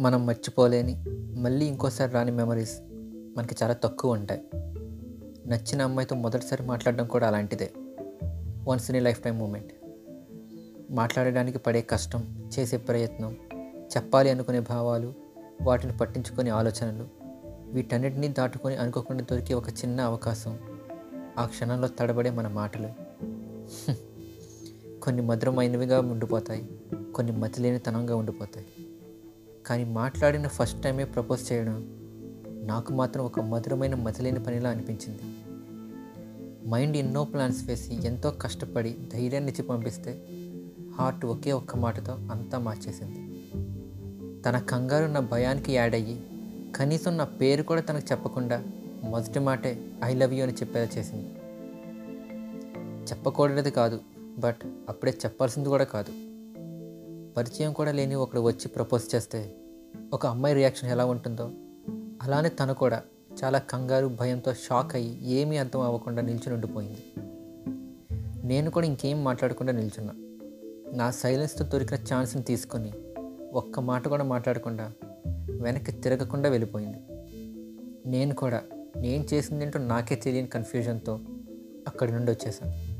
మనం మర్చిపోలేని మళ్ళీ ఇంకోసారి రాని మెమరీస్ మనకి చాలా తక్కువ ఉంటాయి. నచ్చిన అమ్మాయితో మొదటిసారి మాట్లాడడం కూడా అలాంటిదే. Once in a lifetime moment మాట్లాడడానికి పడే కష్టం చేసే ప్రయత్నం చెప్పాలి అనుకునే భావాలు వాటిని పట్టించుకునే ఆలోచనలు వీటన్నిటినీ దాటుకొని అనుకోకుండా దొరికే ఒక చిన్న అవకాశం ఆ క్షణంలో తడబడే మన మాటలు. కొన్ని మధురమైనవిగా ఉండిపోతాయి కొన్ని మతిలేనితనంగా ఉండిపోతాయి. కానీ మాట్లాడిన ఫస్ట్ టైమే ప్రపోజ్ చేయడం నాకు మాత్రం ఒక మధురమైన మతిలేని పనిలా అనిపించింది. మైండ్ ఎన్నో ప్లాన్స్ వేసి ఎంతో కష్టపడి ధైర్యాన్ని ఇచ్చి పంపిస్తే హార్ట్ ఒకే ఒక్క మాటతో అంతా మార్చేసింది. తన కంగారు నా భయానికి యాడ్ అయ్యి కనీసం నా పేరు కూడా తనకు చెప్పకుండా మొదటి మాటే ఐ లవ్ యూ అని చెప్పేలా చేసింది. చెప్పకూడదు కాదు బట్ అప్పుడే చెప్పాల్సింది కూడా కాదు. పరిచయం కూడా లేని ఒకడు వచ్చి ప్రపోజ్ చేస్తే ఒక అమ్మాయి రియాక్షన్ ఎలా ఉంటుందో. అలానే తను కూడా చాలా కంగారు భయంతో షాక్ అయ్యి ఏమీ అర్థం అవ్వకుండా నిల్చుని ఉండిపోయింది. నేను కూడా ఇంకేం మాట్లాడకుండా నిల్చున్నా. నా సైలెన్స్తో దొరికిన ఛాన్స్ని తీసుకొని ఒక్క మాట కూడా మాట్లాడకుండా వెనక్కి తిరగకుండా వెళ్ళిపోయింది. నేను కూడా నేను చేసిందేంటో నాకే తెలియని కన్ఫ్యూజన్తో అక్కడి నుండి వచ్చేసాను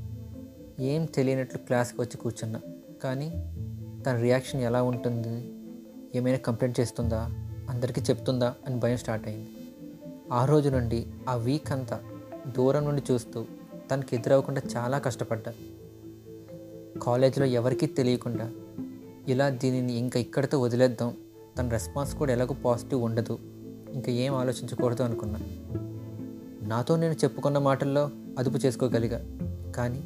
ఏం తెలియనట్లు క్లాస్కి వచ్చి కూర్చున్నా. కానీ తన రియాక్షన్ ఎలా ఉంటుంది? ఏమైనా కంప్లైంట్ చేస్తుందా? అందరికీ చెప్తుందా? అని భయం స్టార్ట్ అయింది. ఆ రోజు నుండి ఆ వీక్ అంతా దూరం నుండి చూస్తూ తనకి ఎదురవ్వకుండా చాలా కష్టపడ్డాను. కాలేజీలో ఎవరికీ తెలియకుండా ఇలా దీనిని ఇంకా ఇక్కడితో వదిలేద్దాం. తన రెస్పాన్స్ కూడా ఎలాగో పాజిటివ్ ఉండదు. ఇంకా ఏం ఆలోచించకూడదు అనుకున్నా. నాతో నేను చెప్పుకున్న మాటల్లో అదుపు చేసుకోగలిగా. కానీ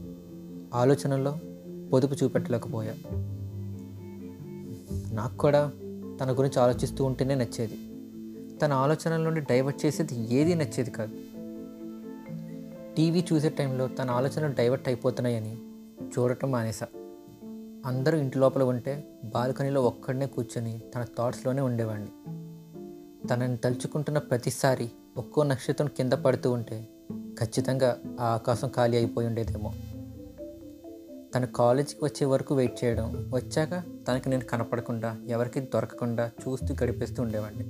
ఆలోచనల్లో పొదుపు చూపెట్టలేకపోయా. నాకు కూడా తన గురించి ఆలోచిస్తూ ఉంటేనే నచ్చేది. తన ఆలోచనల నుండి డైవర్ట్ చేసేది ఏదీ నచ్చేది కాదు. టీవీ చూసే టైంలో తన ఆలోచనలు డైవర్ట్ అయిపోతున్నాయని చూడటం మానేసా. అందరూ ఇంటి లోపల ఉంటే బాల్కనీలో ఒక్కడనే కూర్చొని తన థాట్స్లోనే ఉండేవాడిని తనని తలుచుకుంటున్న ప్రతిసారి ఒక్కో నక్షత్రం కింద పడుతూ ఉంటే ఖచ్చితంగా ఆ ఆకాశం ఖాళీ అయిపోయి ఉండేదేమో. తన కాలేజీకి వచ్చే వరకు వెయిట్ చేయడం వచ్చాక తనకి నేను కనపడకుండా ఎవరికి దొరకకుండా చూస్తూ గడిపేస్తూ ఉండేవాడిని.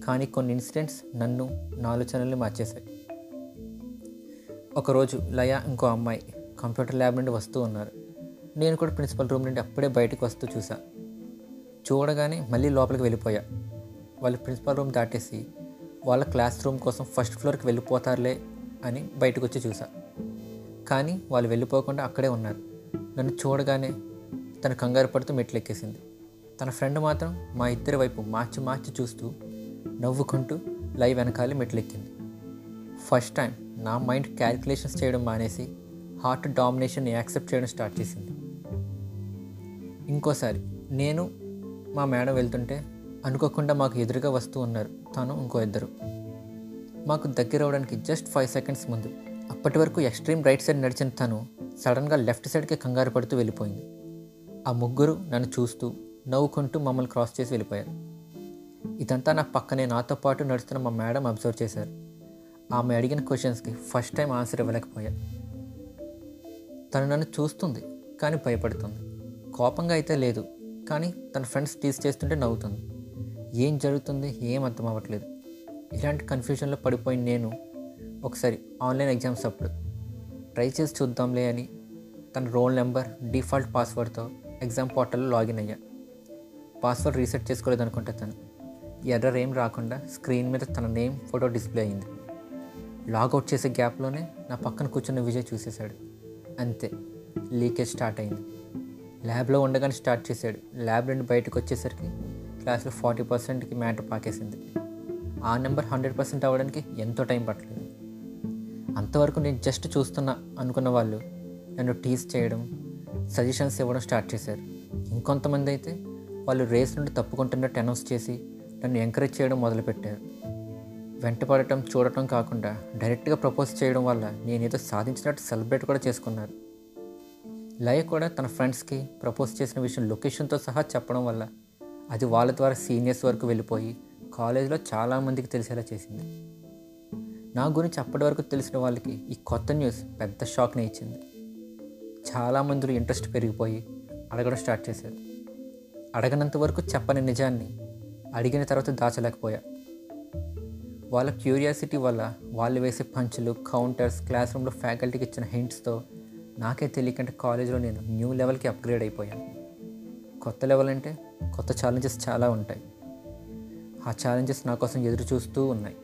కానీ కొన్ని ఇన్సిడెంట్స్ నన్ను నా ఆలోచనల్ని మార్చేశాయి. ఒకరోజు లయ ఇంకో అమ్మాయి కంప్యూటర్ ల్యాబ్ నుండి వస్తూ ఉన్నారు. నేను కూడా ప్రిన్సిపల్ రూమ్ నుండి అప్పుడే బయటకు వస్తూ చూసా చూడగానే మళ్ళీ లోపలికి వెళ్ళిపోయా. వాళ్ళు ప్రిన్సిపల్ రూమ్ దాటేసి వాళ్ళ క్లాస్ రూమ్ కోసం ఫస్ట్ ఫ్లోర్కి వెళ్ళిపోతారులే అని బయటకు వచ్చి చూసా కానీ వాళ్ళు వెళ్ళిపోకుండా అక్కడే ఉన్నారు. నన్ను చూడగానే తన కంగారు పడుతూ మెట్లు ఎక్కేసింది తన ఫ్రెండ్ మాత్రం మా ఇద్దరి వైపు మార్చి మార్చి చూస్తూ నవ్వుకుంటూ లైవ్ వెనకాలి మెట్లు ఎక్కింది ఫస్ట్ టైం నా మైండ్ క్యాలిక్యులేషన్స్ చేయడం మానేసి హార్ట్ డామినేషన్ యాక్సెప్ట్ చేయడం స్టార్ట్ చేసింది. ఇంకోసారి నేను మా మేడం వెళ్తుంటే అనుకోకుండా మాకు ఎదురుగా వస్తూ ఉన్నారు తను ఇంకో ఇద్దరు. మాకు దగ్గర అవడానికి జస్ట్ ఫైవ్ సెకండ్స్ ముందు అప్పటి వరకు ఎక్స్ట్రీమ్ రైట్ సైడ్ నడిచిన తను సడన్గా లెఫ్ట్ సైడ్కి కంగారు పడుతూ వెళ్ళిపోయింది. ఆ ముగ్గురు నన్ను చూస్తూ నవ్వుకుంటూ మమ్మల్ని క్రాస్ చేసి వెళ్ళిపోయారు. ఇదంతా నా పక్కనే నాతో పాటు నడుస్తున్న మా మేడం అబ్జర్వ్ చేశారు. ఆమె అడిగిన క్వశ్చన్స్కి ఫస్ట్ టైం ఆన్సర్ ఇవ్వలేకపోయా తను నన్ను చూస్తుంది కానీ భయపడుతుంది. కోపంగా అయితే లేదు కానీ తన ఫ్రెండ్స్ టీస్ చేస్తుంటే నవ్వుతుంది. ఏం జరుగుతుంది ఏం అర్థం అవ్వట్లేదు. ఇలాంటి కన్ఫ్యూజన్లో పడిపోయిన నేను ఒకసారి ఆన్లైన్ ఎగ్జామ్స్ అప్పుడు ట్రై చేసి చూద్దాంలే అని తన రోల్ నెంబర్ డిఫాల్ట్ పాస్వర్డ్తో ఎగ్జామ్ పోర్టల్లో లాగిన్ అయ్యా. పాస్వర్డ్ రీసెట్ చేసుకోలేదు అనుకుంటా తను. ఎర్రర్ ఏం రాకుండా స్క్రీన్ మీద తన నేమ్ ఫోటో డిస్ప్లే అయింది. లాగౌట్ చేసే గ్యాప్లోనే నా పక్కన కూర్చున్న విజయ్ చూసేశాడు. అంతే లీకేజ్ స్టార్ట్ అయింది. ల్యాబ్లో ఉండగానే స్టార్ట్ చేశాడు. ల్యాబ్ నుండి బయటకు వచ్చేసరికి క్లాస్లో ఫార్టీ పర్సెంట్కి మ్యాటర్ పాకేసింది. ఆ నెంబర్ హండ్రెడ్ పర్సెంట్ అవ్వడానికి ఎంతో టైం పట్టలేదు. అంతవరకు నేను జస్ట్ చూస్తున్నా అనుకున్న వాళ్ళు నన్ను టీస్ చేయడం సజెషన్స్ ఇవ్వడం స్టార్ట్ చేశారు. ఇంకొంతమంది అయితే వాళ్ళు రేస్ నుండి తప్పుకుంటున్నట్టు అనౌన్స్ చేసి నన్ను ఎంకరేజ్ చేయడం మొదలుపెట్టారు. వెంటపడటం చూడటం కాకుండా డైరెక్ట్గా ప్రపోజ్ చేయడం వల్ల నేనేదో సాధించినట్టు సెలబ్రేట్ కూడా చేసుకున్నారు. లయ కూడా తన ఫ్రెండ్స్కి ప్రపోజ్ చేసిన విషయం లొకేషన్తో సహా చెప్పడం వల్ల అది వాళ్ళ ద్వారా సీనియర్స్ వరకు వెళ్ళిపోయి కాలేజీలో చాలామందికి తెలిసేలా చేసింది. నా గురించి అప్పటి వరకు తెలిసిన వాళ్ళకి ఈ కొత్త న్యూస్ పెద్ద షాక్ని ఇచ్చింది. చాలామందిలో ఇంట్రెస్ట్ పెరిగిపోయి అడగడం స్టార్ట్ చేశారు. అడగనంత వరకు చెప్పని నిజాన్ని అడిగిన తర్వాత దాచలేకపోయా. వాళ్ళ క్యూరియాసిటీ వల్ల వాళ్ళు వేసే పంచులు కౌంటర్స్ క్లాస్ రూమ్లో ఫ్యాకల్టీకి ఇచ్చిన హింట్స్తో నాకే తెలియకంటే కాలేజీలో నేను న్యూ లెవెల్కి అప్గ్రేడ్ అయిపోయాను. కొత్త లెవెల్ అంటే కొత్త ఛాలెంజెస్ చాలా ఉంటాయి. ఆ ఛాలెంజెస్ నా కోసం ఎదురు చూస్తూ ఉన్నాయి.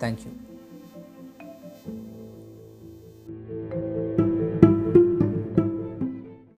Thank you